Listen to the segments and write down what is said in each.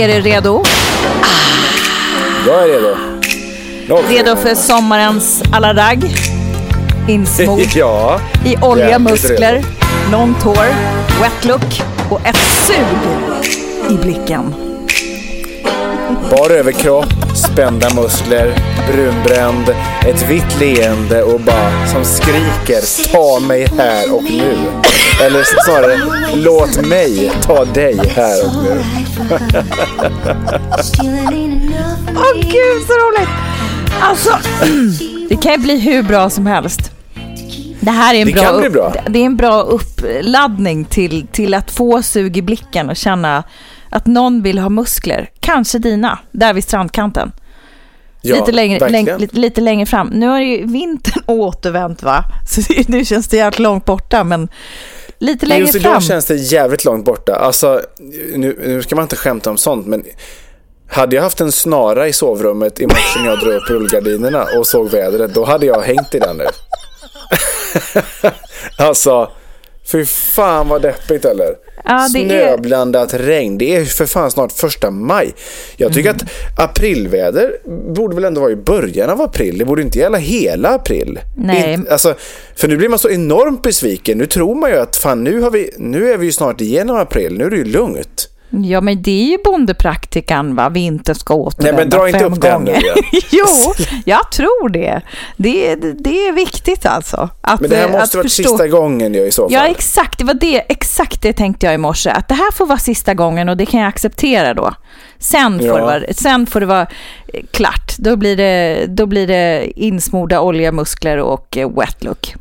Är du redo? Jag är redo. Är Redo för sommarens alla ragg? Insmord Ja. i olja, muskler, långt hår, wet look och ett sug i blicken. Bar överkropp, spända muskler, brunbränd, ett vitt leende och bara som skriker ta mig här och nu. Eller snarare, låt mig ta dig här och nu. Åh gud så roligt! Alltså, det kan ju bli hur bra som helst. Det här är en Det bra, bra. Det är en bra uppladdning till, till att få sug i blicken och känna att någon vill ha muskler. Kanske dina, där vid strandkanten. Ja, lite, längre, läng, lite, lite längre fram. Nu har ju vintern återvänt va? Så nu känns det jävligt långt borta men lite längre Just fram. idag känns det jävligt långt borta. Alltså, nu, nu ska man inte skämta om sånt, men hade jag haft en snara i sovrummet i morse när jag drog upp rullgardinerna och såg vädret, då hade jag hängt i den nu. alltså, fy fan vad deppigt eller? Ja, det är- Snöblandat regn. Det är för fan snart första maj. Jag tycker Mm. att aprilväder borde väl ändå vara i början av april. Det borde inte gälla hela april. Nej. Inte, alltså, för nu blir man så enormt besviken. Nu tror man ju att fan nu, har vi, nu är vi ju snart igenom april. Nu är det ju lugnt. Ja, men det är ju bondepraktikan, va? Vinter ska återvända Nej, men dra inte fem upp den gånger. nu igen. jo, jag tror det. det. Det är viktigt alltså. Att, Men det här eh, måste förstå- sista gången i så fall. Ja, exakt. Det var det, exakt det tänkte jag i morse. Att det här får vara sista gången och det kan jag acceptera då. Sen får, Ja. det, vara, sen får det vara eh, klart. Då blir det, då blir det insmorda olja, muskler och eh, wet look.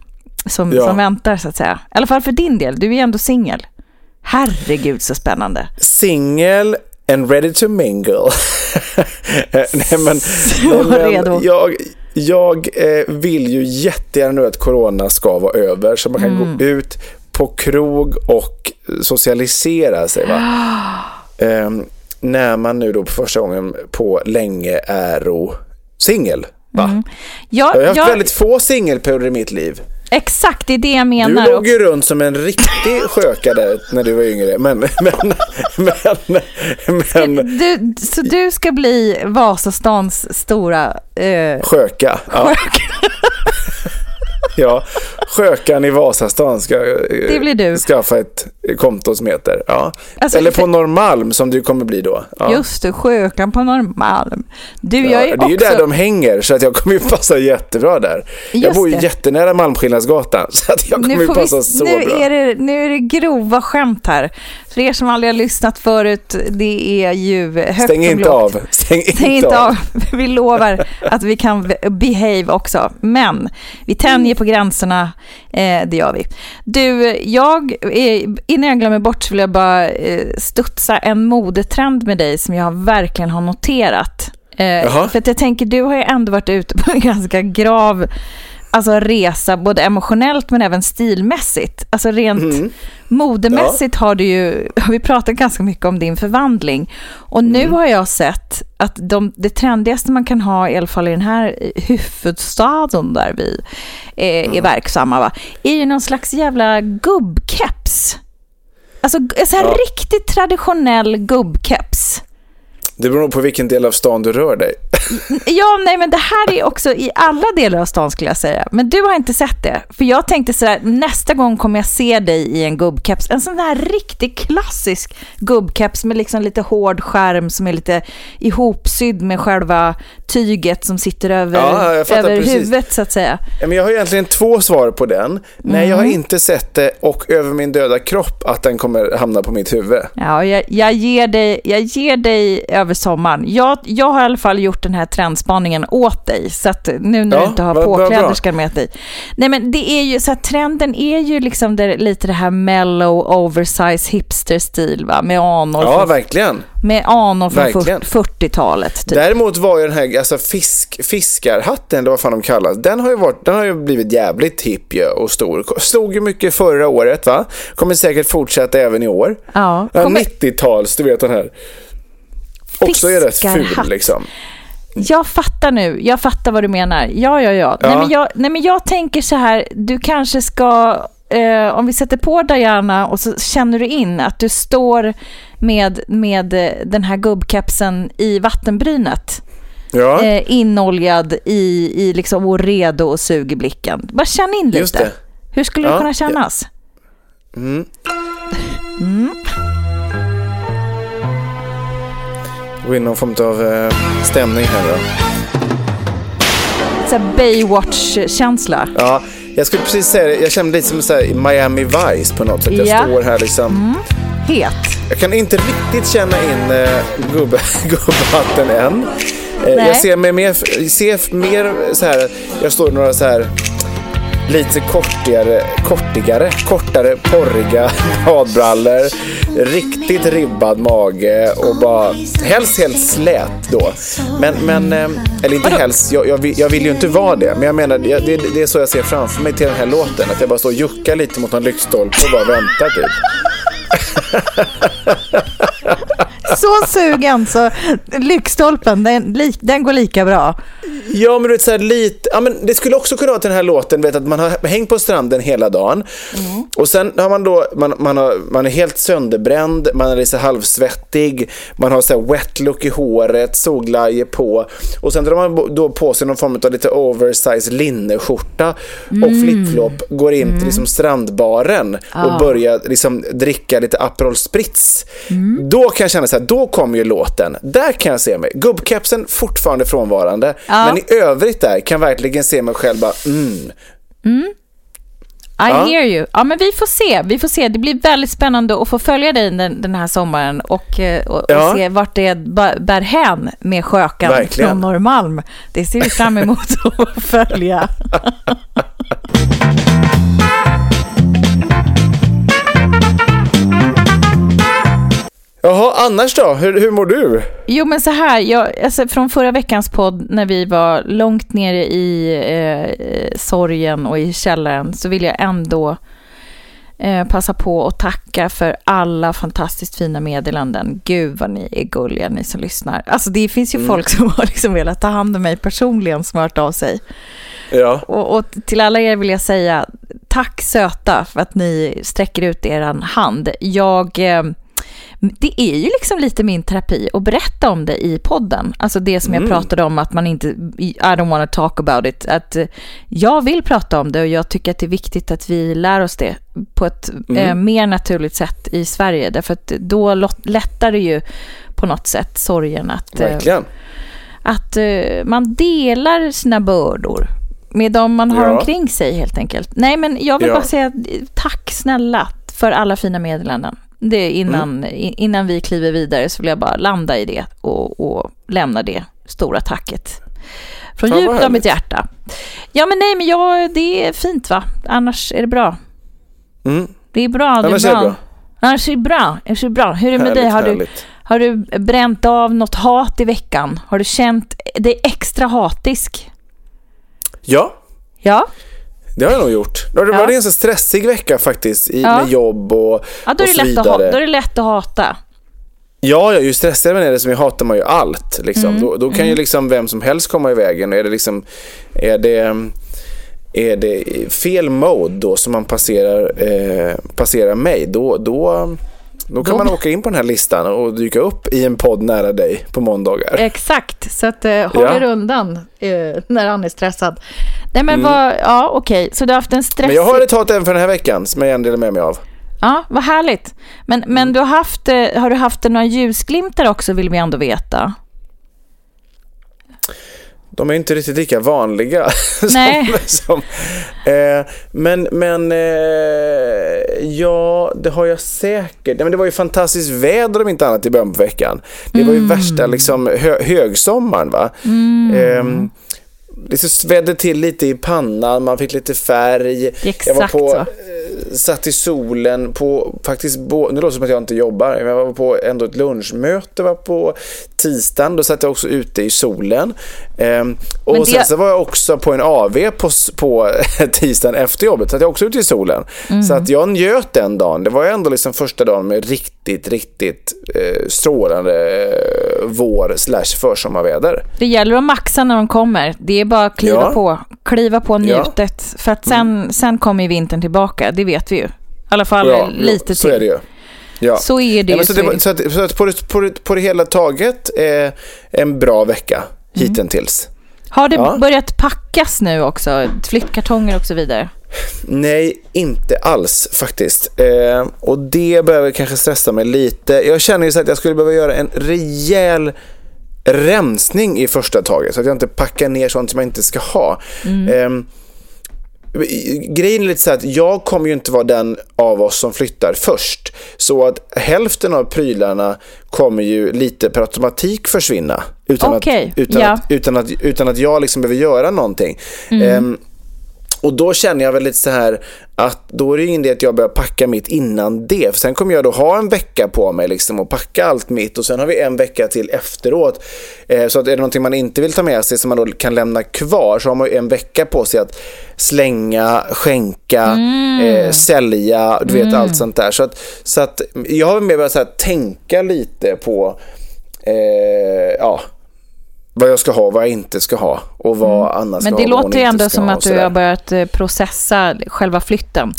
Som, Ja. som väntar så att säga. I alla fall för din del. Du är ju ändå singel. Herregud så spännande. Single and ready to mingle. nej, men, Så men redo. Jag, jag eh, vill ju jättegärna nu att corona ska vara över så man kan Mm. gå ut på krog och socialisera sig. Va? Ehm, när man nu då på första gången på länge är singel. Va? Ja, Jag har haft ja, väldigt få singelperioder i mitt liv. Exakt, det är det jag Du menar. låg Och- ju runt som en riktig sköka där när du var yngre. Men, men, men, men Du, så du ska bli Vasastans stora... Eh, sköka. Ja. ja, skökan i Vasastan ska eh, Det blir du. skaffa ett konto som heter. Ja. Alltså, Eller på Norrmalm som du kommer bli då. Ja. Just det, Sjökan på Norrmalm. Du, jag Ja, är det är ju där de hänger så att jag kommer ju passa jättebra där. jag Just bor ju det. jättenära Malmskillnadsgatan så att jag kommer nu, ju passa vi, så nu, bra. är det, nu är det grova skämt här. För er som aldrig har lyssnat förut, det är ju högt Stäng och inte lågt. av. Stäng inte, Stäng inte av. av. Vi lovar att vi kan behave också. Men vi tänjer på gränserna. Eh, det gör vi. Du, jag, eh, innan jag glömmer bort så vill jag bara eh, studsa en modetrend med dig som jag verkligen har noterat. Eh, för att jag tänker, du har ju ändå varit ute på en ganska grav alltså, resa både emotionellt men även stilmässigt. Alltså rent Mm. modemässigt har du ju, har vi pratat ganska mycket om din förvandling. Och nu Mm. har jag sett att de, det trendigaste man kan ha, i alla fall i den här huvudstaden där vi är, Mm. är verksamma, va, är ju någon slags jävla gubbkeps. Alltså sån här Ja. riktigt traditionell gubbkeps. Det beror på vilken del av stan du rör dig. Ja, nej, men det här är också i alla delar av stan skulle jag säga. Men du har inte sett det. För jag tänkte så här, nästa gång kommer jag se dig i en gubbkeps. En sån där riktigt klassisk gubbkeps med liksom lite hård skärm som är lite ihopsydd med själva tyget som sitter över, Ja, över precis. huvudet så att säga. Men jag har egentligen två svar på den. Nej, jag har Mm. inte sett det och över min döda kropp att den kommer hamna på mitt huvud. Ja, jag, jag, ger dig, jag ger dig över sommaren. Jag, jag har i alla fall gjort den här trendspaningen åt dig, så att nu när Ja, du inte har påkläderskan med dig. Nej, men det är ju så att trenden är ju liksom det, lite det här mellow, oversize hipster-stil, va? Med anor Ja, från, verkligen. med anor från verkligen. 40-talet. Typ. Däremot var ju den här alltså fisk, fiskarhatten, eller vad fan de kallas, den har ju, varit, den har ju blivit jävligt hipp och stor. Slog ju mycket förra året va? Kommer säkert fortsätta även i år. Ja, Ja, kommer- 90-tals, du vet den här. Också är rätt ful liksom. Jag fattar nu, jag fattar vad du menar. Ja, ja, ja. Nej, Ja. men jag, nej, men jag tänker så här, du kanske ska, eh, om vi sätter på Diana och så känner du in att du står med, med eh, den här gubbkepsen i vattenbrynet. Ja, Eh, inoljad i, i liksom, och redo och sug i blicken. Bara känn in just lite. det. Hur skulle det Ja, kunna kännas? Mm. Mm. Gå in någon form av eh, stämning här då. Så Baywatch-känsla. Ja, jag skulle precis säga det. Jag känner lite som så Miami Vice på något sätt. Jag Ja. står här liksom. Het. Jag kan inte riktigt känna in eh, gubb, gubbhatten än. Eh, Nej. jag ser mig mer, ser mer så här, jag står i några så här lite kortigare, kortigare, kortare, porriga badbrallor, riktigt ribbad mage och bara helst helt slät då. Men, men eh, eller inte helst, jag, jag, vill, jag vill ju inte vara det, men jag menar det, det, är så jag ser framför mig till den här låten, att jag bara står och juckar lite mot en lyktstolpe och bara väntar typ. Så sugen så lyktstolpen, den, den går lika bra. Ja, men du vet så här lite, ja men det skulle också kunna vara till den här låten, vet att man har hängt på stranden hela dagen. Och sen har man då, man, man, har, man är helt sönderbränd, man är lite halvsvettig, man har så här wet look i håret, solglajjor på. Och sen drar man då på sig någon form av lite oversize linneskjorta och flipflop, går in till liksom strandbaren och börjar liksom dricka lite Aperol Spritz. Då kan jag känna så här, då kommer ju låten. Där kan jag se mig. Gubbkepsen fortfarande frånvarande. Ja. Men i övrigt där kan jag verkligen se mig själv bara, mm. I Ja. hear you. Ja, men vi får se. Vi får se. Det blir väldigt spännande att få följa dig den, den här sommaren och, eh, och, Ja. och se vart det bär hän med sjökan Verkligen. från Norrmalm. Det ser vi fram emot att följa. Jaha, annars då? Hur, hur mår du? Jo, men så här, jag, alltså, från förra veckans podd när vi var långt nere i eh, sorgen och i källaren så vill jag ändå eh, passa på att tacka för alla fantastiskt fina meddelanden. Gud vad ni är gulliga, ni som lyssnar. Alltså det finns ju folk som har liksom velat ta hand om mig personligen som har hört av sig. Ja. Och, och till alla er vill jag säga tack söta för att ni sträcker ut er hand. Jag, eh, det är ju liksom lite min terapi att berätta om det i podden. Alltså det som jag pratade om att man inte, I don't want to talk about it. Att eh, jag vill prata om det och jag tycker att det är viktigt att vi lär oss det på ett eh, mer naturligt sätt i Sverige. Därför att då lättar det ju på något sätt sorgen att, eh, att eh, man delar sina bördor med de man har Ja. omkring sig helt enkelt. Nej, men jag vill Ja. bara säga eh, tack snälla för alla fina meddelanden. Det innan, Mm. innan vi kliver vidare så vill jag bara landa i det och, och lämna det stora tacket. Från Fan, djupt av mitt hjärta. Ja, men nej, men jag, det är fint va? Annars är det bra. Mm. Det är bra. Det Annars är är bra. det bra. Annars är det bra. Annars är det bra. Hur är det med Härligt, dig? Har du, har du bränt av något hat i veckan? Har du känt dig extra hatisk? Ja, Ja, Det har jag nog gjort. Det var Ja. en ganska stressig vecka faktiskt i, Ja. med jobb och, ja då, är och så lätt att, vidare. då är det lätt att hata. Ja, ja, ju stressigare man är det som hatar man ju allt. Liksom. Mm. Då, då kan ju liksom vem som helst komma i vägen. Är det, liksom, är det, är det fel mode då som man passerar, eh, passerar mig, då, då, då kan Då- man åka in på den här listan och dyka upp i en podd nära dig på måndagar. Exakt, så att, eh, håll Ja. er undan eh, när han är stressad. Nej men vad, ja okej, så du har haft en stressig... Mm. Men jag har ett hat även för den här veckan som jag gärna delar med mig av. Ja, vad härligt. Men, men Mm. du har, haft, eh, har du haft några ljusglimtar också vill vi ändå veta. De är inte riktigt lika vanliga. Nej. som, som, eh, men men eh, ja, det har jag säkert. Nej, men det var ju fantastiskt väder om inte annat i början på veckan. Det var ju värsta liksom, hö, högsommaren. Va? Eh, det svedde till lite i pannan, man fick lite färg. Exakt jag var på, så. eh, satt i solen på, faktiskt, bo, nu låter det som att jag inte jobbar, men jag var på ändå ett lunchmöte var på tisdagen, då satt jag också ute i solen. Ehm, och det- sen så var jag också på en AV på, på tisdagen efter jobbet, så att jag också ute i solen. Mm. Så att jag njöt den dagen. Det var ändå liksom första dagen med riktigt, riktigt eh, strålande eh, vår slash försommarväder. Det gäller att maxa när de kommer. Det är bara att kliva Ja. på. Kliva på. Mm. njutet. För att sen, sen kommer ju vintern tillbaka, det vet vi ju. I alla fall Ja, lite så till. är det ju. Ja. Så är det ju. så, så det så att, så att på, det, på, det, på det hela taget eh, en bra vecka hittills. Har det Ja. börjat packas nu också? Flyttkartonger och så vidare? Nej, inte alls faktiskt. Eh, och det behöver kanske stressa mig lite. Jag känner ju så att jag skulle behöva göra en rejäl rensning i första taget så att jag inte packar ner sånt som jag inte ska ha. Eh, Grejen är lite så att jag kommer ju inte vara den av oss som flyttar först. Så att hälften av prylarna kommer ju lite per automatik försvinna. Utan, Okej, att, utan, ja. att, utan, att, utan att jag liksom behöver göra någonting. Ehm, och då känner jag väl lite så här att då är det ingen idé att jag börjar packa mitt innan det. För sen kommer jag då ha en vecka på mig liksom och packa allt mitt och sen har vi en vecka till efteråt. Eh, så att är det någonting man inte vill ta med sig som man då kan lämna kvar så har man ju en vecka på sig att slänga, skänka, eh, sälja, du vet allt sånt där. Så att, så att jag har mer börjat så här, tänka lite på eh, ja, vad jag ska ha, vad jag inte ska ha och vad annars Men ska det ha, låter ju ändå som ha att du har börjat eh, processa själva flytten.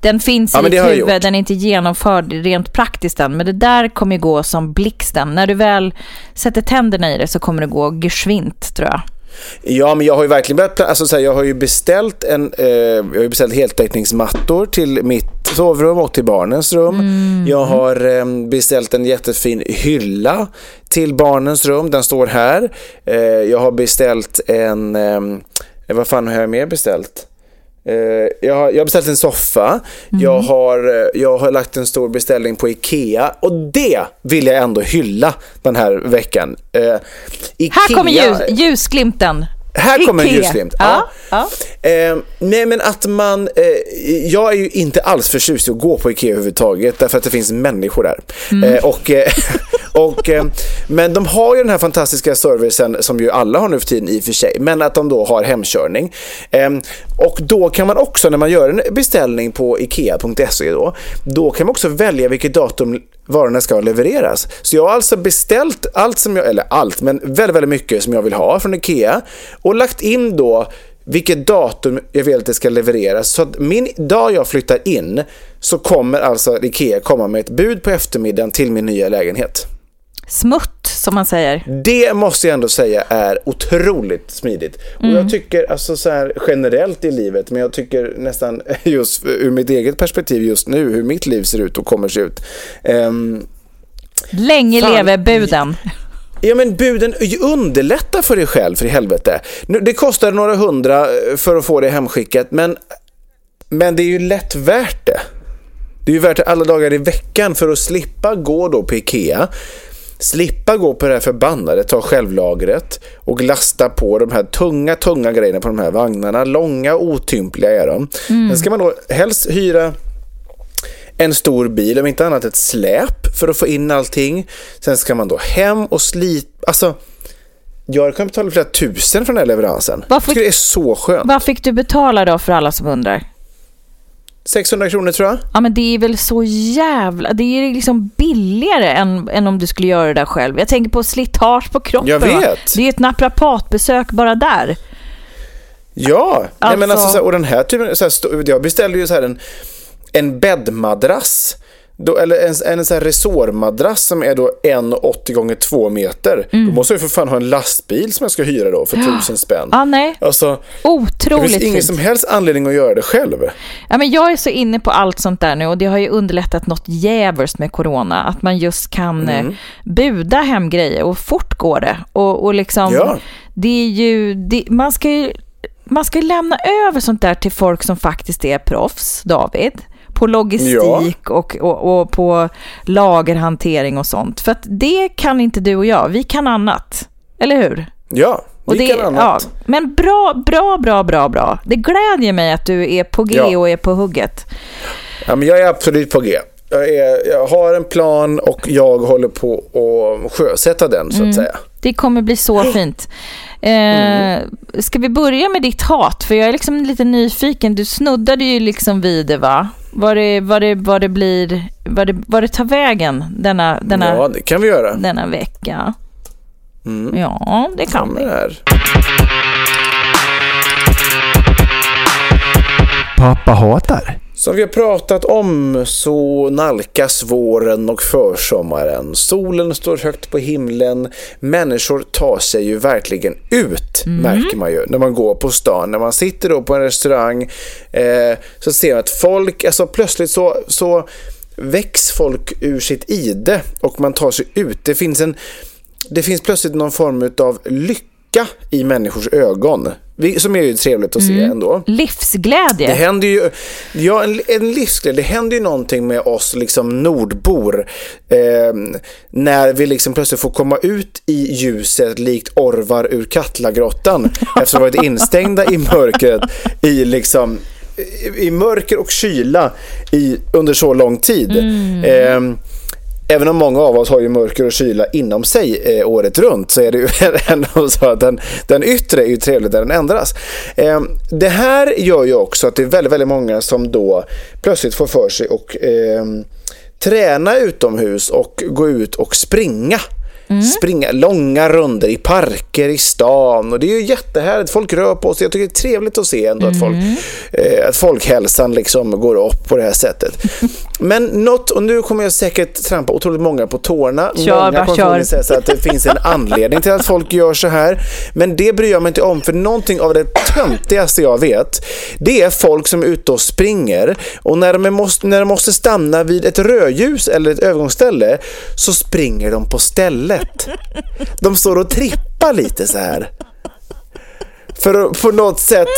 Den finns Ja, i men ditt huvud, den är inte genomförd rent praktiskt än, men det där kommer ju gå som blixten. När du väl sätter tänderna i det så kommer det gå geschwint, tror jag. Ja, men jag har ju verkligen börjat, alltså, så här, jag har ju beställt en, eh, jag har ju beställt heltäckningsmattor till mitt sovrum och till barnens rum. Mm. Jag har eh, beställt en jättefin hylla till barnens rum, den står här. Eh, jag har beställt en, eh, vad fan har jag mer beställt? Eh, jag, har, jag har beställt en soffa, Mm. jag, har, jag har lagt en stor beställning på Ikea och det vill jag ändå hylla den här veckan. Eh, Här kommer Ikea- ljus, ljusglimten. Här kommer en ljusglimt. Ja, ja. Eh, nej men att man, eh, jag är ju inte alls förtjust i att gå på Ikea överhuvudtaget därför att det finns människor där. Mm. Eh, och, eh, och, eh, men de har ju den här fantastiska servicen som ju alla har nu för tiden i och för sig, men att de då har hemkörning. Eh, och då kan man också när man gör en beställning på ikea.se då, då kan man också välja vilket datum varorna ska levereras. Så jag har alltså beställt allt som jag, eller allt, men väldigt, väldigt mycket som jag vill ha från Ikea och lagt in då vilket datum jag vill att det ska levereras. Så att min dag jag flyttar in så kommer alltså Ikea komma med ett bud på eftermiddagen till min nya lägenhet. Smutt, som man säger. Det måste jag ändå säga är otroligt smidigt. Och jag tycker alltså så här generellt i livet, men jag tycker nästan just ur mitt eget perspektiv just nu, hur mitt liv ser ut och kommer se ut. Ehm, Länge Fan. leve buden. Ja men buden, underlätta för dig själv för i helvete. Det kostar några hundra eh, för att få det hemskickat men, men det är ju lätt värt det. Det är ju värt det alla dagar i veckan för att slippa gå då på Ikea. Slippa gå på det här förbannade ta självlagret och lasta på de här tunga, tunga grejerna på de här vagnarna. Långa otympliga är de. Sen ska man då helst hyra en stor bil, om inte annat ett släp för att få in allting. Sen ska man då hem och slita. Alltså, Jag kunnat betala flera tusen för den här leveransen. Vad Jag tycker det är så skönt. Vad fick du betala då för alla som undrar? 600 kronor tror jag. Ja men det är väl så jävla, det är liksom billigare än, än om du skulle göra det där själv. Jag tänker på slitage på kroppen. Jag va? vet. Det är ett naprapatbesök bara där. Ja, Nej, men Alltså- alltså, och den här typen, så här, jag beställde ju så här en, en bäddmadrass. Då, eller en, en så här resårmadrass som är då 1,80 gånger 2 meter. Mm. Då måste jag ju för fan ha en lastbil som jag ska hyra då för tusen spänn. Ja nej, Alltså, det otroligt finns ingen fint. som helst anledning att göra det själv. Ja, men jag är så inne på allt sånt där nu och det har ju underlättat något jävligt med corona. Att man just kan Mm. eh, buda hem grejer och fort går det. Och, och liksom, Ja. det är ju, det, man ska ju man ska lämna över sånt där till folk som faktiskt är proffs, David. På logistik och, och, och på lagerhantering och sånt. För att det kan inte du och jag, vi kan annat. Eller hur? Ja, vi det, kan annat. Ja, men bra, bra, bra, bra, bra. Det glädjer mig att du är på G Ja. och är på hugget. Ja, men jag är absolut på G. Jag, är, jag har en plan och jag håller på att sjösätta den så att säga. Det kommer bli så fint. Eh, Ska vi börja med ditt hat? För jag är liksom lite nyfiken. Du snuddade ju liksom vid det va? Vad det, vad det, vad det blir, vad det, vad det tar vägen denna, denna, Ja, det kan vi göra. denna vecka. Ja, det kan vi. Pappa hatar. Som vi har pratat om så nalkas våren och försommaren. Solen står högt på himlen. Människor tar sig ju verkligen ut, märker man ju, när man går på stan. När man sitter då på en restaurang eh, så ser man att folk, alltså plötsligt så, så väcks folk ur sitt ide och man tar sig ut. Det finns, en, det finns plötsligt någon form av lycka i människors ögon. Som är ju trevligt att se ändå. Det Livsglädje. händer ju, ja en, en livsglädje, det händer ju någonting med oss liksom nordbor eh, när vi liksom plötsligt får komma ut i ljuset likt orvar ur Katlagrottan efter att ha varit instängda i mörkret i liksom i, mörker och kyla i, under så lång tid. Eh, Även om många av oss har ju mörker och kyla inom sig eh, året runt så är det ju ändå så att den, den yttre är ju trevlig där den ändras. Eh, det här gör ju också att det är väldigt, väldigt många som då plötsligt får för sig och eh, träna utomhus och gå ut och springa. Springa långa runder i parker i stan och det är ju jättehärligt. Folk rör på sig. Jag tycker det är trevligt att se ändå att, folk, eh, att folkhälsan liksom går upp på det här sättet. Men något, och nu kommer jag säkert trampa otroligt många på tårna. Kör, många kommer förmodligen säga så att det finns en anledning till att folk gör så här. Men det bryr jag mig inte om för någonting av det töntigaste jag vet det är folk som är ute och springer och när de, måste, när de måste stanna vid ett rödljus eller ett övergångsställe så springer de på stället. De står och trippar lite så här. För att på något sätt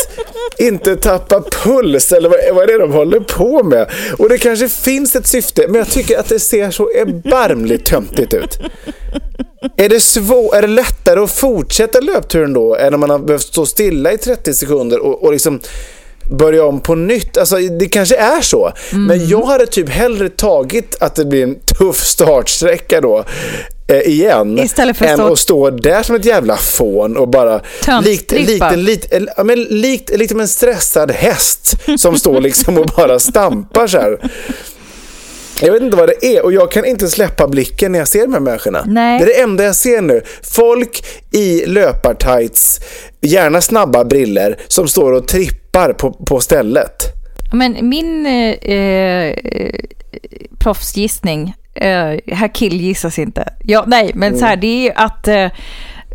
inte tappa puls eller vad, vad är det de håller på med? Och det kanske finns ett syfte men jag tycker att det ser så erbarmligt töntigt ut. Är det, svår, är det lättare att fortsätta löpturen då än om man har behövt stå stilla i 30 sekunder och, och liksom börja om på nytt? Alltså, det kanske är så. Men jag hade typ hellre tagit att det blir en tuff startsträcka då igen Istället för att stå- stå där som ett jävla fån och bara likt, likt, en, likt, en- ja, men likt, likt som en stressad häst som står liksom och bara stampar så här. Jag vet inte vad det är och jag kan inte släppa blicken när jag ser de här människorna. Nej. Det är det enda jag ser nu. Folk i löpartights, gärna snabba briller som står och trippar på, på stället. Men min eh, eh, proffsgissning, eh, här killgissas inte. Ja, nej, men så här, det är ju att eh,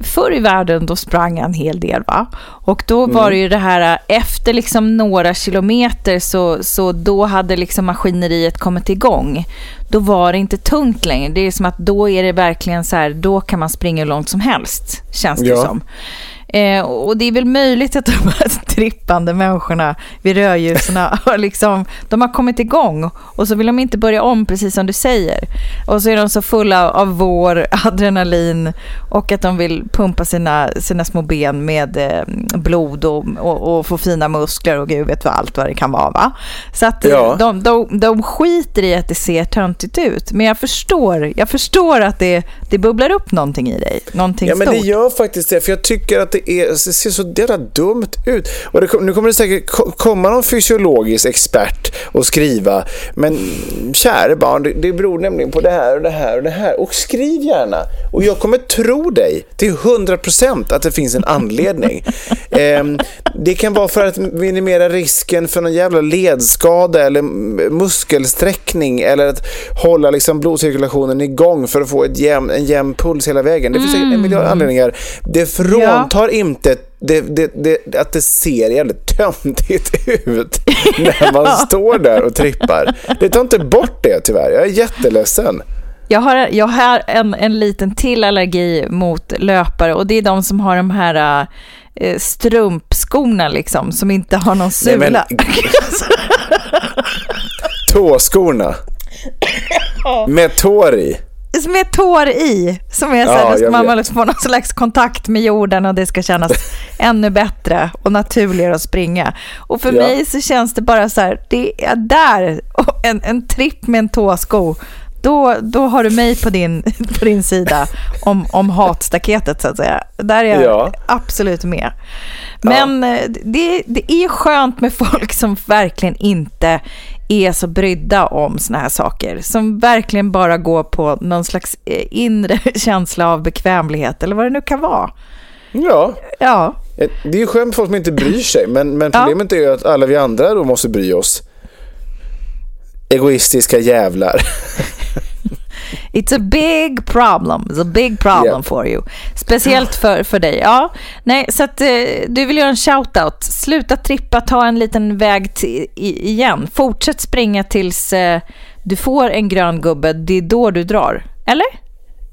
förr i världen då sprang jag en hel del va? Och då var det ju det här, eh, efter liksom några kilometer så, så då hade liksom maskineriet kommit igång. Då var det inte tungt längre. Det är som att då är det verkligen så här, då kan man springa hur långt som helst, känns det Ja. som. Eh, och det är väl möjligt att de här trippande människorna vid rödljusen har liksom, de har kommit igång och så vill de inte börja om precis som du säger. Och så är de så fulla av vår, adrenalin och att de vill pumpa sina, sina små ben med eh, blod och, och, och få fina muskler och gud vet vad allt vad det kan vara. Va? Så att eh, Ja. de, de, de skiter i att det ser töntigt ut. Men jag förstår, jag förstår att det, det bubblar upp någonting i dig, någonting Ja, men stort. det gör faktiskt det. För jag tycker att det, är, det ser så jävla dumt ut. Och det, nu kommer det säkert ko- komma någon fysiologisk expert och skriva. Men kära barn, det, det beror nämligen på det här och det här och det här. Och skriv gärna. Och jag kommer tro dig till 100% att det finns en anledning. Ehm, det kan vara för att minimera risken för någon jävla ledskada eller muskelsträckning eller att hålla liksom blodcirkulationen igång för att få ett jämn, en jämn puls hela vägen. Det finns säkert en miljard anledningar. Det fråntar inte det, det, det, att det ser jävligt töntigt ut när man står där och trippar. Det tar inte bort det tyvärr. Jag är jätteledsen. Jag har, jag har en, en liten till allergi mot löpare och det är de som har de här eh, strumpskorna liksom, som inte har någon Nej, men- sula. Tåskorna. Med tår i. som är tår i, som är så Ja, här, då ska man liksom få någon slags kontakt med jorden och det ska kännas ännu bättre och naturligare att springa. Och för Ja. mig så känns det bara så här, det är där, en, en tripp med en tåsko, då, då har du mig på din, på din sida om, om hatstaketet så att säga. Där är jag Ja. absolut med. Men eh, det, det är skönt med folk som verkligen inte är så brydda om såna här saker. Som verkligen bara går på någon slags eh, inre känsla av bekvämlighet eller vad det nu kan vara. Ja, Ja, Eh, det är ju skönt med folk som inte bryr sig. Men, men Ja. problemet är ju att alla vi andra då måste bry oss. Egoistiska jävlar. it's a big problem. It's a big problem Yeah. for you. Speciellt för, för dig. Ja, nej, så att eh, du vill göra en shout-out. Sluta trippa, ta en liten väg till, i, igen. Fortsätt springa tills eh, du får en grön gubbe. Det är då du drar. Eller?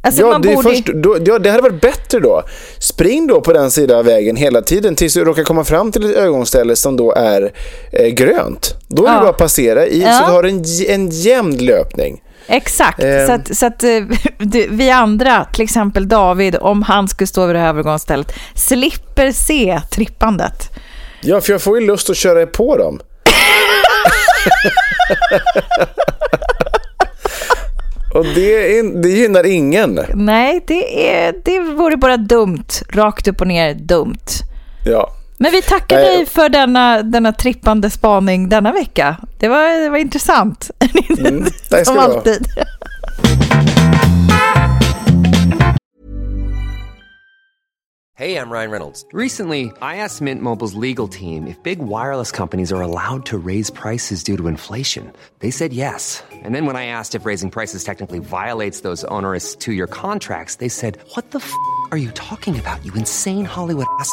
Alltså, Ja det, borde- först, då, ja, det hade varit bättre då. Spring då på den sidan av vägen hela tiden tills du råkar komma fram till ett övergångsställe som då är eh, grönt. Då är det Ja. bara att passera i, Ja. så du har en, en jämn löpning. Exakt, Ehm. så att, så att eh, du, vi andra, till exempel David, om han skulle stå vid det här övergångsstället, slipper se trippandet. Ja, för jag får ju lust att köra på dem. Och det, är, det gynnar ingen. Nej, det, är, det vore bara dumt. Rakt upp och ner dumt. Ja. Men vi tackar Nej. dig för denna, denna trippande spaning denna vecka. Det var, det var intressant. Mm, Som alltid. Hey, I'm Ryan Reynolds. Recently, I asked Mint Mobile's legal team if big wireless companies are allowed to raise prices due to inflation. They said yes. And then when I asked if raising prices technically violates those onerous two year contracts, they said, What the f are you talking about, you insane Hollywood ass?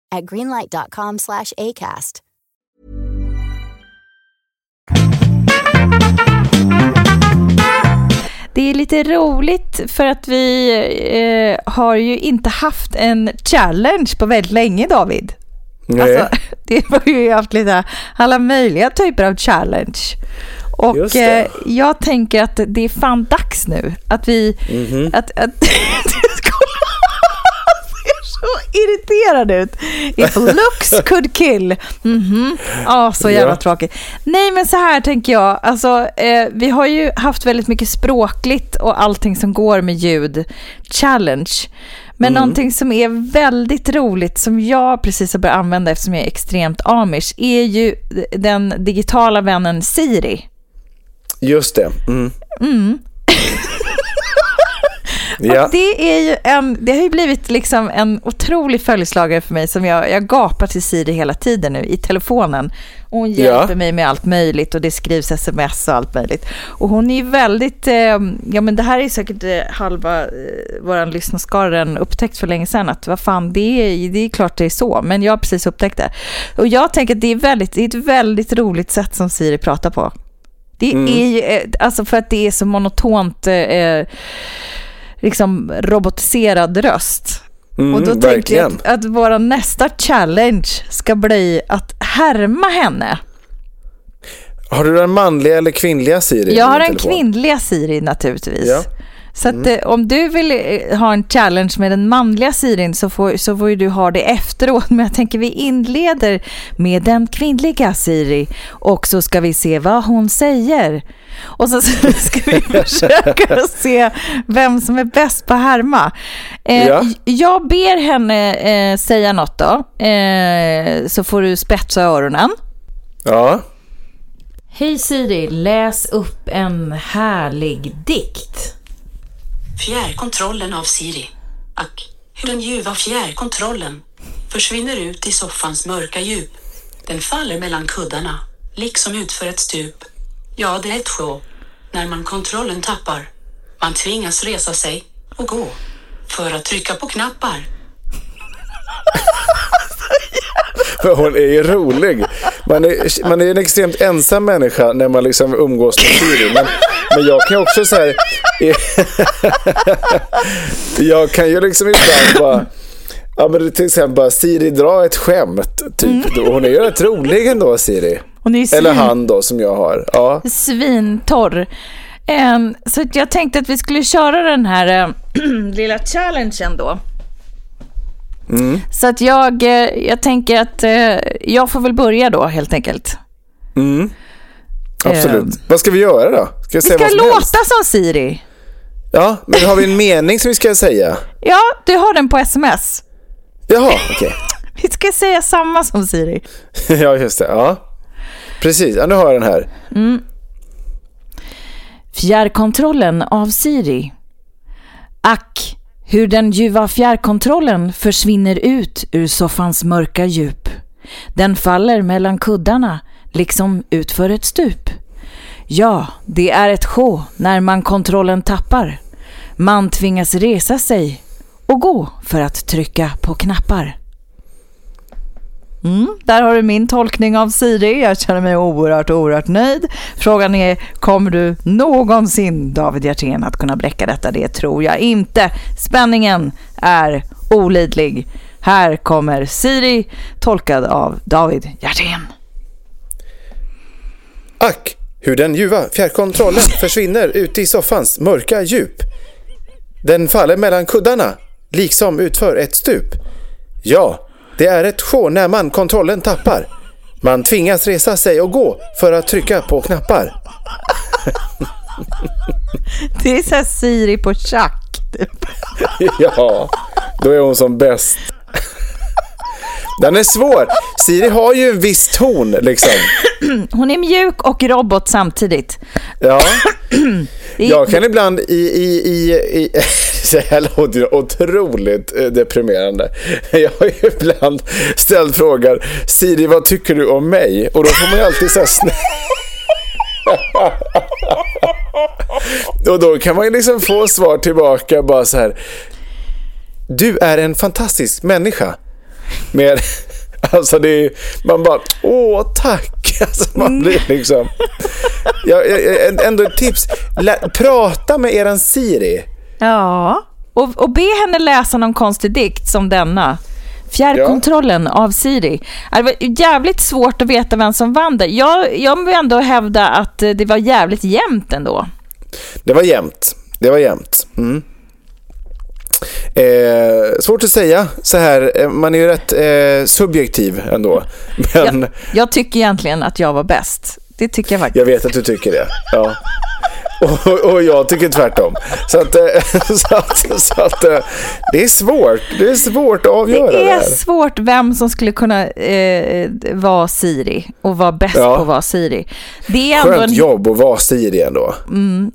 at greenlight.com slash ACAST. Det är lite roligt för att vi eh, har ju inte haft en challenge på väldigt länge, David. Nej. Alltså, det har ju haft lite alla möjliga typer av challenge. Och eh, jag tänker att det är fan dags nu att vi... Mhm. Att, att, så irriterad ut. If looks could kill. Mhm. Ja, så jävla Ja. tråkigt. Nej, men så här tänker jag. Alltså, eh, vi har ju haft väldigt mycket språkligt och allting som går med ljud challenge. Men någonting som är väldigt roligt, som jag precis har börjat använda eftersom jag är extremt amish, är ju den digitala vännen Siri. Just det. Mm. Ja. Och det, är ju en, det har ju blivit liksom en otrolig följeslagare för mig som jag, jag gapar till Siri hela tiden nu i telefonen. Och hon hjälper Ja. mig med allt möjligt och det skrivs sms och allt möjligt. Och hon är väldigt, eh, ja men det här är säkert eh, halva eh, våran lyssnarskara upptäckt för länge sedan att vad fan det är, det är klart det är så, men jag har precis upptäckt det. Och jag tänker att det är, väldigt, det är ett väldigt roligt sätt som Siri pratar på. Det är ju, eh, alltså för att det är så monotont, eh, liksom robotiserad röst. Mm, och då tänkte jag verkligen. att, att vår nästa challenge ska bli att härma henne. Har du den manliga eller kvinnliga Siri? Jag har din en telefon? kvinnliga Siri naturligtvis. Ja. Så att, eh, om du vill eh, ha en challenge med den manliga Sirin så får, så får ju du ha det efteråt. Men jag tänker vi inleder med den kvinnliga Siri och så ska vi se vad hon säger. Och så ska vi försöka se vem som är bäst på att härma. Eh, Ja. Jag ber henne eh, säga något då, eh, så får du spetsa öronen. Ja. Hej Siri, läs upp en härlig dikt. Fjärrkontrollen av Siri. Ack, hur den ljuva fjärrkontrollen försvinner ut i soffans mörka djup. Den faller mellan kuddarna, liksom utför ett stup. Ja, det är ett show. När man kontrollen tappar. Man tvingas resa sig och gå för att trycka på knappar. För hon är ju rolig. Man är, man är en extremt ensam människa när man liksom umgås med Siri. Men, men jag kan ju också så här... jag kan ju liksom ibland bara... Ja men till exempel bara Siri dra ett skämt. Typ. Hon är ju rätt rolig ändå Siri. Eller han då som jag har. Ja. svintorr. Ehm, så jag tänkte att vi skulle köra den här eh, lilla challengen då. Så att jag, eh, jag tänker att eh, jag får väl börja då helt enkelt. Absolut. Ehm. Vad ska vi göra då? Ska Vi ska som låta helst? som Siri. Ja, men har vi en mening som vi ska säga? Ja, du har den på sms. Jaha, okej. Vi ska säga samma som Siri. ja, just det. Ja. Precis, ja, nu har jag den här. Fjärrkontrollen av Siri. Ack, hur den ljuva fjärrkontrollen försvinner ut ur soffans mörka djup. Den faller mellan kuddarna, liksom utför ett stup. Ja, det är ett sjå när man kontrollen tappar. Man tvingas resa sig och gå för att trycka på knappar. Mm, där har du min tolkning av Siri. Jag känner mig oerhört, oerhört nöjd. Frågan är, kommer du någonsin, David Hjertén, att kunna bräcka detta? Det tror jag inte. Spänningen är olidlig. Här kommer Siri, tolkad av David Hjertén. Ack, hur den ljuva fjärrkontrollen försvinner ut i soffans mörka djup. Den faller mellan kuddarna, liksom utför ett stup. Ja, det är ett sjå när man kontrollen tappar. Man tvingas resa sig och gå för att trycka på knappar. Det är så här Siri på schack. Typ. Ja, då är hon som bäst. Den är svår. Siri har ju en viss ton liksom. Hon är mjuk och robot samtidigt. Ja. Jag kan ibland i... i, i, i det här låter ju otroligt eh, deprimerande. Jag har ju ibland ställt frågan Siri, vad tycker du om mig? Och då får man ju alltid säga snä... Och då kan man ju liksom få svar tillbaka bara så här. Du är en fantastisk människa. Med, alltså det är, man bara, åh tack. Alltså man blir liksom... Ja, ja, ändå ett tips. Lä, prata med eran Siri. Ja, och, och be henne läsa någon konstig dikt som denna. Fjärrkontrollen av Siri. Ja, Det var jävligt svårt att veta vem som vann det. Jag, jag vill ändå hävda att eh, det var jävligt jämnt ändå. Det var jämnt. Det var jämnt. Mm. Eh, svårt att säga så här. eh, Man är ju rätt eh, subjektiv ändå. Men Jag, jag tycker egentligen att jag var bäst. Det tycker jag faktiskt. jag vet att du tycker det. Ja. Och, och jag tycker tvärtom. Så att, eh, så att, så att eh, det är svårt. Det är svårt att avgöra Det det är här. svårt vem som skulle kunna eh, vara Siri och vara bäst Ja. på att vara Siri. Det är ändå Skönt en, jobb att vara Siri ändå.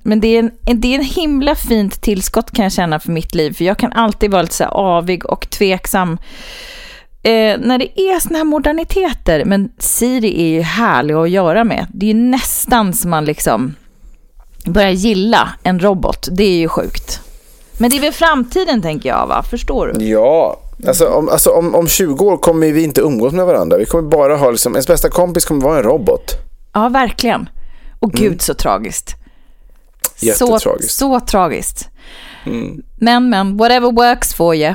men det är, en, det är en himla fint tillskott kan jag känna för mitt liv. För jag kan alltid vara lite så avig och tveksam. Eh, när det är såna här moderniteter, men Siri är ju härlig att göra med. Det är ju nästan som man liksom börjar gilla en robot. Det är ju sjukt. Men det är väl framtiden tänker jag va? Förstår du? Ja, alltså, om, alltså om, om 20 år kommer vi inte umgås med varandra. Vi kommer bara ha liksom, ens bästa kompis kommer vara en robot. Ja, verkligen. Och gud så tragiskt. Så, Jättetragiskt. så tragiskt. Men, men, whatever works for you.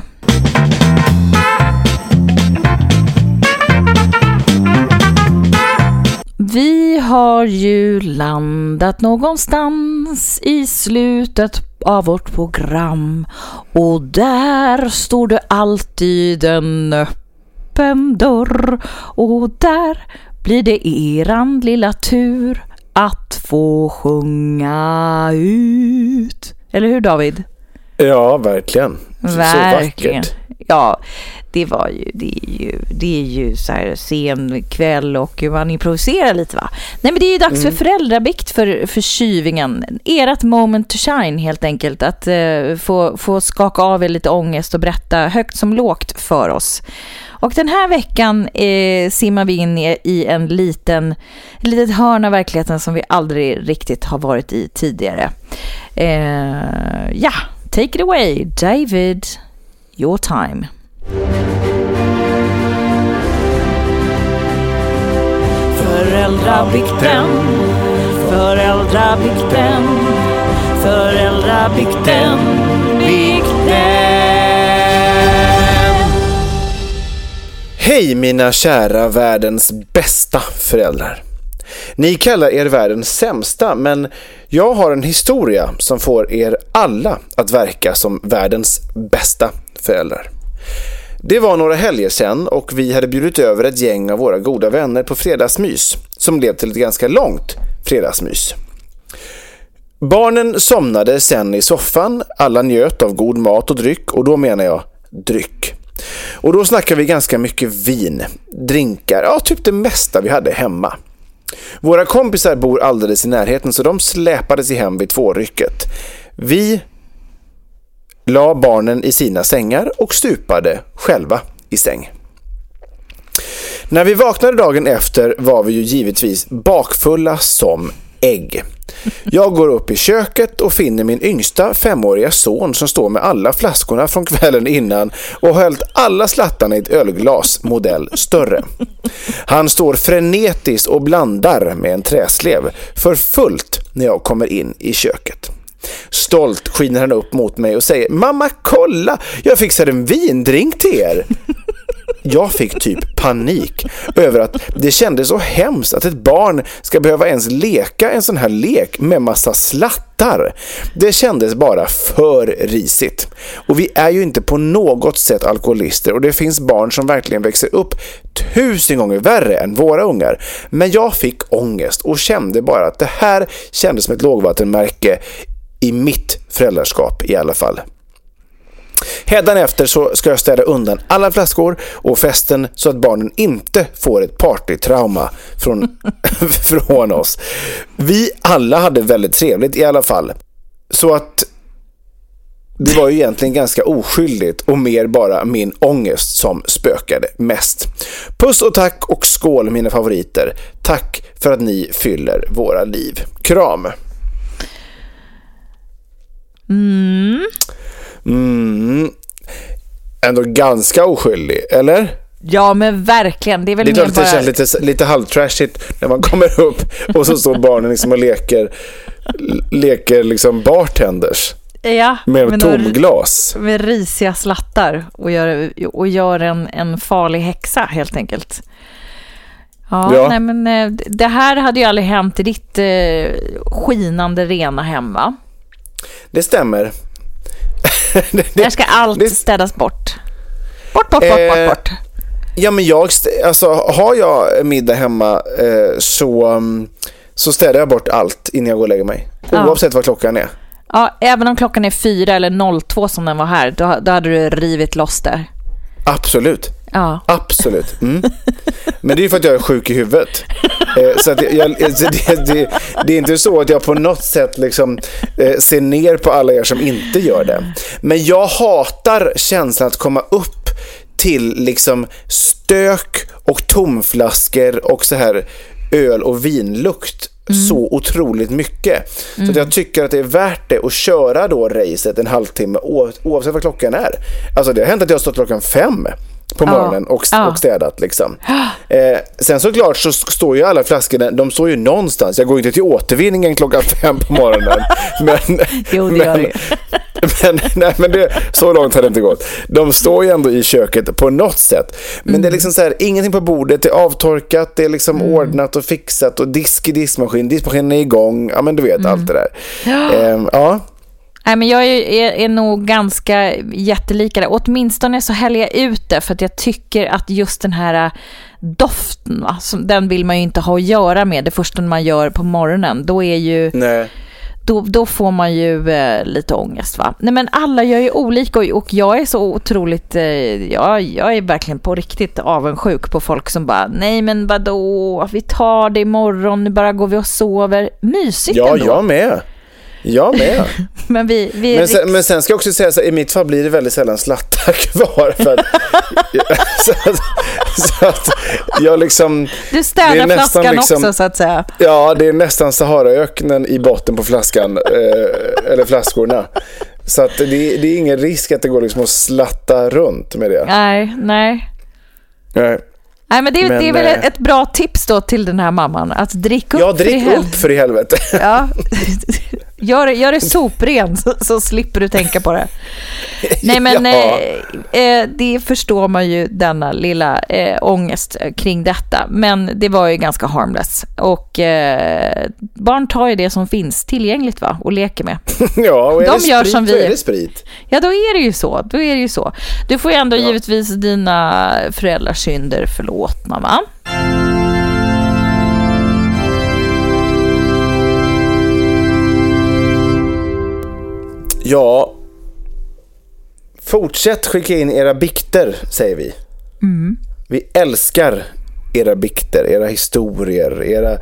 Vi har ju landat någonstans i slutet av vårt program och där står det alltid en öppen dörr och där blir det eran lilla tur att få sjunga ut. Eller hur David? Ja, verkligen. Så Verkligen. vackert. Ja, det var ju, det är ju, det är ju så här sen kväll och man improviserar lite va. Nej men det är ju dags för föräldrabikt för, för tjuvingen. Ert moment to shine helt enkelt. Att eh, få, få skaka av er lite ångest och berätta högt som lågt för oss. Och den här veckan eh, simmar vi in i, i en liten, ett litet hörn av verkligheten som vi aldrig riktigt har varit i tidigare. Eh, ja, take it away David, your time. Föräldrabikten, föräldrabikten, föräldrabikten, bikten. Hej mina kära världens bästa föräldrar. Ni kallar er världens sämsta, men jag har en historia som får er alla att verka som världens bästa föräldrar. Det var några helger sedan och vi hade bjudit över ett gäng av våra goda vänner på fredagsmys som blev till ett ganska långt fredagsmys. Barnen somnade sen i soffan, alla njöt av god mat och dryck och då menar jag dryck. Och då snackar vi ganska mycket vin, drinkar, ja typ det mesta vi hade hemma. Våra kompisar bor alldeles i närheten så de släpade sig hem vid tvårycket. Vi la barnen i sina sängar och stupade själva i säng. När vi vaknade dagen efter var vi ju givetvis bakfulla som ägg. Jag går upp i köket och finner min yngsta femåriga son som står med alla flaskorna från kvällen innan och har hällt alla slattarna i ett ölglas modell större. Han står frenetiskt och blandar med en träslev för fullt när jag kommer in i köket. Stolt skiner han upp mot mig och säger Mamma kolla, jag fixade en vindrink till er. Jag fick typ panik över att det kändes så hemskt att ett barn ska behöva ens leka en sån här lek med massa slattar. Det kändes bara för risigt. Och vi är ju inte på något sätt alkoholister och det finns barn som verkligen växer upp tusen gånger värre än våra ungar. Men jag fick ångest och kände bara att det här kändes som ett lågvattenmärke i mitt föräldraskap i alla fall. Hädanefter så ska jag städa undan alla flaskor och festen så att barnen inte får ett partytrauma från, från oss. Vi alla hade väldigt trevligt i alla fall. Så att det var ju egentligen ganska oskyldigt och mer bara min ångest som spökade mest. Puss och tack och skål mina favoriter. Tack för att ni fyller våra liv. Kram! Mm. Ändå ganska oskyldig, eller? Ja, men verkligen. Det är väl Det är klart det bara... känns lite, lite halvtrashigt när man kommer upp och så står barnen liksom och leker, leker liksom bartenders Ja, med men tomglas. med risiga slattar och gör, och gör en, en farlig häxa helt enkelt. Ja, Ja. Nej, men eh, det här hade ju aldrig hänt i ditt eh, skinande rena hem va? Det stämmer. det, Där ska allt det- städas bort. Bort, bort, bort, Eh, bort, bort. Ja, men jag, alltså har jag middag hemma eh, så, mm, så städar jag bort allt innan jag går och lägger mig. Oavsett vad klockan är. Ja, även om klockan är fyra eller 02 som den var här, då, då hade du rivit loss där. Absolut. Ja. Absolut. Mm. Men det är för att jag är sjuk i huvudet. Eh, så jag, alltså det, det, det, är inte så att jag på något sätt liksom, eh, ser ner på alla er som inte gör det. Men jag hatar känslan att komma upp till liksom stök och tomflaskor och så här öl och vinlukt Mm. så otroligt mycket. Så att jag tycker att det är värt det att köra då racet en halvtimme oavsett vad klockan är. Alltså det har hänt att jag har stått klockan fem på morgonen och, Ja. och städat liksom. Eh, sen såklart så står ju alla flaskorna, de står ju någonstans. Jag går inte till återvinningen klockan fem på morgonen. men, Jo, det gör du men, nej, men det, så långt har det inte gått. De står ju ändå i köket på något sätt. Men Mm. det är liksom så här, ingenting på bordet, det är avtorkat, det är liksom ordnat och fixat och disk i diskmaskin, diskmaskinen är igång, ja men du vet allt det där. Ehm, ja, Nej, men jag är, är, är nog ganska jättelika där. Åtminstone så häller jag ut det för att jag tycker att just den här äh, doften, va, som, den vill man ju inte ha att göra med det första man gör på morgonen. Då är ju nej. då, då får man ju eh, lite ångest. Va? Nej, men alla gör ju olika och, och jag är så otroligt, eh, ja, jag är verkligen på riktigt avundsjuk på folk som bara, nej men vadå, vi tar det imorgon, nu bara går vi och sover. Mysigt Ja, ändå. jag med. Jag med. Men vi, vi Men sen, men sen ska jag också säga så här, i mitt fall blir det väldigt sällan slattar kvar. För att, så, att, så att jag liksom... Du det städar är nästan flaskan liksom- också så att säga. Ja, det är nästan Saharaöknen i botten på flaskan, eh, eller flaskorna. Så att det, det är ingen risk att det går liksom att slatta runt med det. Nej, nej. Nej. Nej, men det, Men, det är väl eh, ett bra tips då till den här mamman. Att dricka upp Ja, för i drick upp för i helvete. Ja. Gör, gör det sopren så, så slipper du tänka på det. Nej men Ja. eh, eh, det förstår man ju denna lilla eh, ångest kring detta. Men det var ju ganska harmless. Och eh, barn tar ju det som finns tillgängligt va och leker med. Ja, och är De det gör sprit, som vi. är det sprit. Ja då är det ju så. Då är det ju så. Du får ju ändå givetvis dina föräldrars synder förlåtna va? Ja, fortsätt skicka in era bikter, säger vi. Vi älskar era bikter, era historier, era,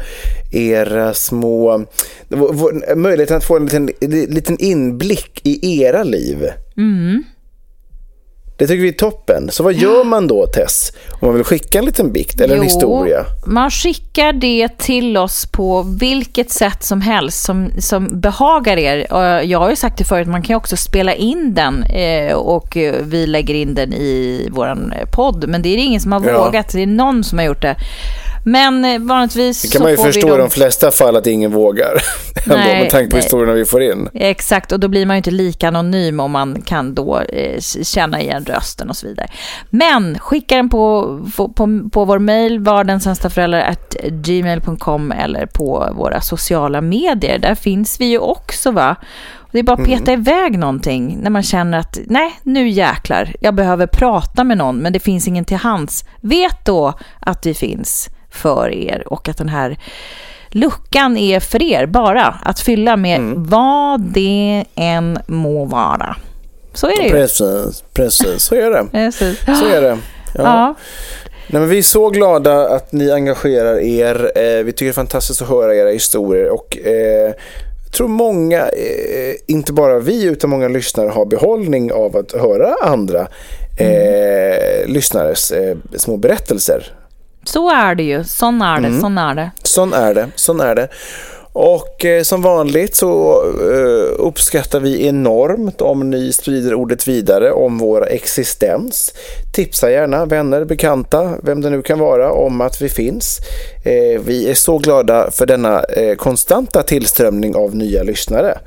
era små... Möjligheten att få en liten, liten inblick i era liv. Det tycker vi är toppen. Så vad gör man då, Tess? Om man vill skicka en liten bikt eller en Jo, historia? Man skickar det till oss på vilket sätt som helst som, som behagar er. Och Jag har ju sagt det förut, man kan också spela in den eh, och eh, vi lägger in den i vår podd. Men det är det ingen som har Ja. vågat, det är någon som har gjort det. Men eh, vanligtvis Det kan man ju förstå i de flesta fall att ingen vågar. Ändå, Nej, med tanke på nej. historierna vi får in. Exakt, och då blir man ju inte lika anonym om man kan då eh, känna igen rösten och så vidare. Men skicka den på, på, på, på vår mejl, vardensämstaföräldrar.gmail.com eller på våra sociala medier. Där finns vi ju också va? Det är bara att peta iväg någonting när man känner att nej, nu jäklar, jag behöver prata med någon men det finns ingen till hands. Vet då att vi finns för er och att den här luckan är för er bara att fylla med vad det än må vara. Så är det ju. Precis, precis. Så är det. Precis. Så är det. Ja. Ja. Nej, men vi är så glada att ni engagerar er. Eh, vi tycker det är fantastiskt att höra era historier och eh, jag tror många, eh, inte bara vi utan många lyssnare har behållning av att höra andra eh, lyssnares eh, små berättelser. Så är det ju. Sån är det. Sån är det. Sån är det, sån är det. Och eh, som vanligt så eh, uppskattar vi enormt om ni sprider ordet vidare om vår existens. Tipsa gärna vänner, bekanta, vem det nu kan vara, om att vi finns. Eh, vi är så glada för denna konstanta tillströmning av nya lyssnare.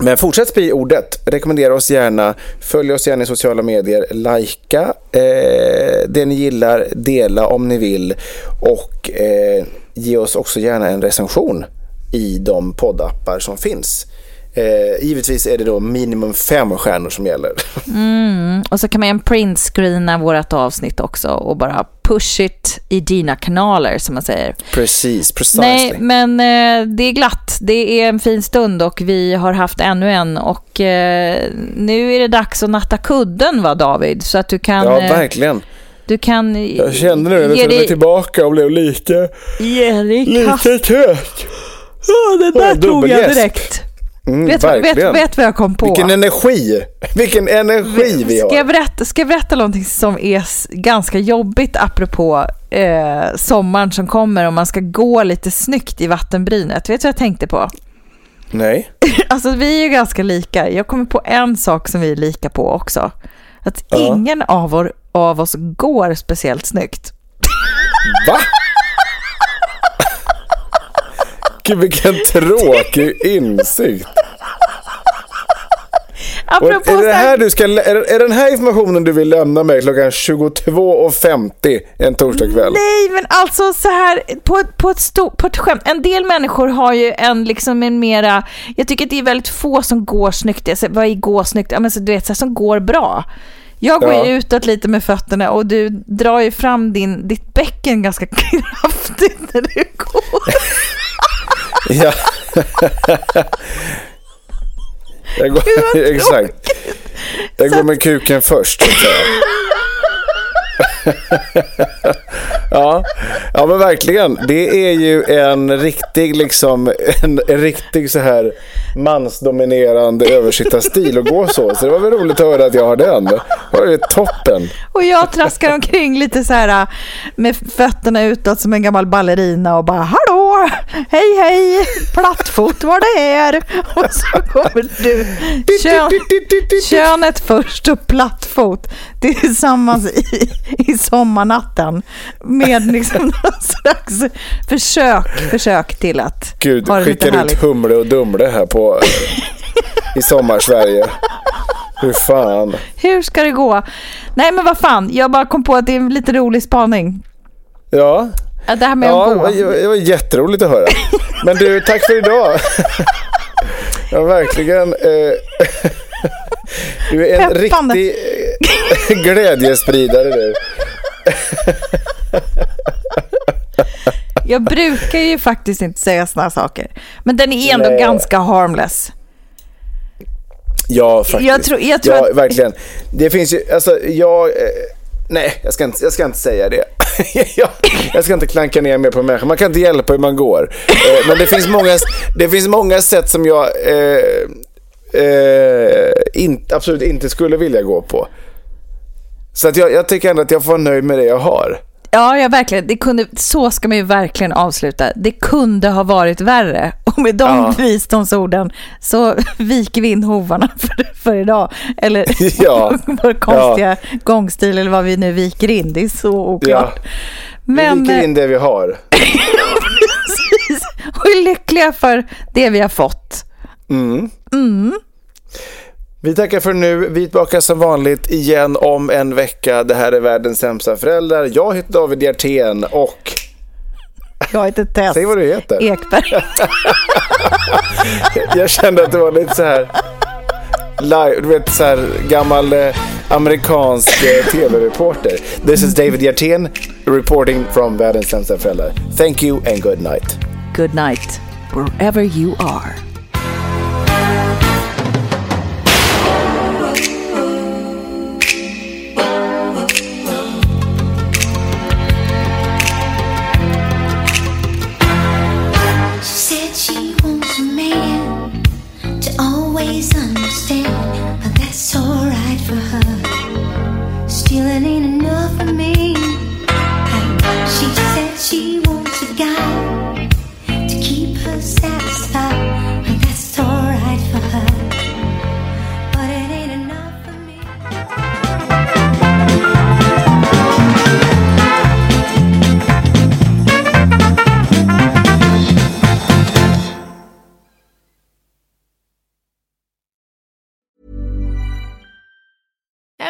Men fortsätt sprida ordet. Rekommendera oss gärna. Följ oss gärna i sociala medier. Lajka eh, det ni gillar. Dela om ni vill. Och eh, ge oss också gärna en recension i de poddappar som finns. Eh, givetvis är det då minimum fem stjärnor som gäller. Mm, och så kan man printscreena vårt avsnitt också och bara push it i dina kanaler som man säger. Precis, precisely. Nej, men eh, det är glatt. Det är en fin stund och vi har haft ännu en. Och eh, nu är det dags att natta kudden va David? Så att du kan... ja, eh, verkligen. du kan Jag kände nu jag tog mig tillbaka och blev lite, ge dig kast. lite trött. Ja, det där tog jag direkt. Mm, Vet, vet, vet vad jag kom på? Vilken energi! Vilken energi vi Ska har. jag, berätta, ska jag berätta någonting som är ganska jobbigt apropå eh, sommaren som kommer och man ska gå lite snyggt i vattenbrynet? Vet du vad jag tänkte på? Nej. Alltså vi är ju ganska lika. Jag kommer på en sak som vi är lika på också. Att Ja. ingen av, vår, av oss går speciellt snyggt. Va? Gud vilken tråkig insikt. Apropå är, det här- du ska, är, är den här informationen du vill lämna mig klockan 22.50 en torsdagkväll? Nej, men alltså så här på, på, ett sto, på ett skämt. En del människor har ju en liksom en mera, jag tycker att det är väldigt få som går snyggt. Säger, vad är gå snyggt? Ja, men så, du vet, så här, som går bra. Jag går Ja. ju utåt lite med fötterna och du drar ju fram din, ditt bäcken ganska kraftigt när du går. Ja. jag går, exakt. Jag går med kuken först. så ja. ja, men verkligen. Det är ju en riktig, liksom, en, en riktig så här mansdominerande översittarstil att gå så. Så det var väl roligt att höra att jag har den. Det var ju toppen. Och jag traskar omkring lite så här äh, med fötterna utåt som en gammal ballerina och bara hallå, hej hej, plattfot var det är. Och så kommer du, kön, könet först och plattfot tillsammans i, i sommarnatten med liksom någon slags försök, försök till att Gud, ha det lite skickar ut. Humle och Dumle här på i sommarsverige. Hur fan. Hur ska det gå? Nej men vad fan, jag bara kom på att det är en lite rolig spaning. Ja, Det här med ja att gå. var, det var jätteroligt att höra. Men du, tack för idag. Ja, verkligen. Eh, du är en Peppande. riktig eh, glädjespridare du. Jag brukar ju faktiskt inte säga såna här saker. Men den är ändå Nej. ganska harmless. Ja, faktiskt. Jag tror- jag tror ja, att- verkligen. Det finns ju, alltså jag... Nej, jag ska, inte, jag ska inte säga det. jag, jag ska inte klanka ner mer på människor. Man kan inte hjälpa hur man går. Eh, men det finns många, det finns många sätt som jag eh, eh, in, absolut inte skulle vilja gå på. Så att jag, jag tycker ändå att jag får vara nöjd med det jag har. Ja, ja verkligen. Det kunde, så ska man ju verkligen avsluta. Det kunde ha varit värre. Och med de Ja. visdomsorden så viker vi in hovarna för, för idag. Eller Ja. vår konstiga gångstil eller vad vi nu viker in. Det är så oklart. Men, vi viker in det vi har. precis. Och är lyckliga för det vi har fått. Vi tackar för nu. Vi är tillbaka som vanligt igen om en vecka. Det här är världens sämsta föräldrar. Jag heter David Hjertén och Jag heter Tess säg vad du heter. Ekberg. Jag kände att det var lite så här live, du vet så här gammal eh, amerikansk eh, tv-reporter. This is David Hjertén reporting from världens sämsta föräldrar. Thank you and good night. Good night, wherever you are.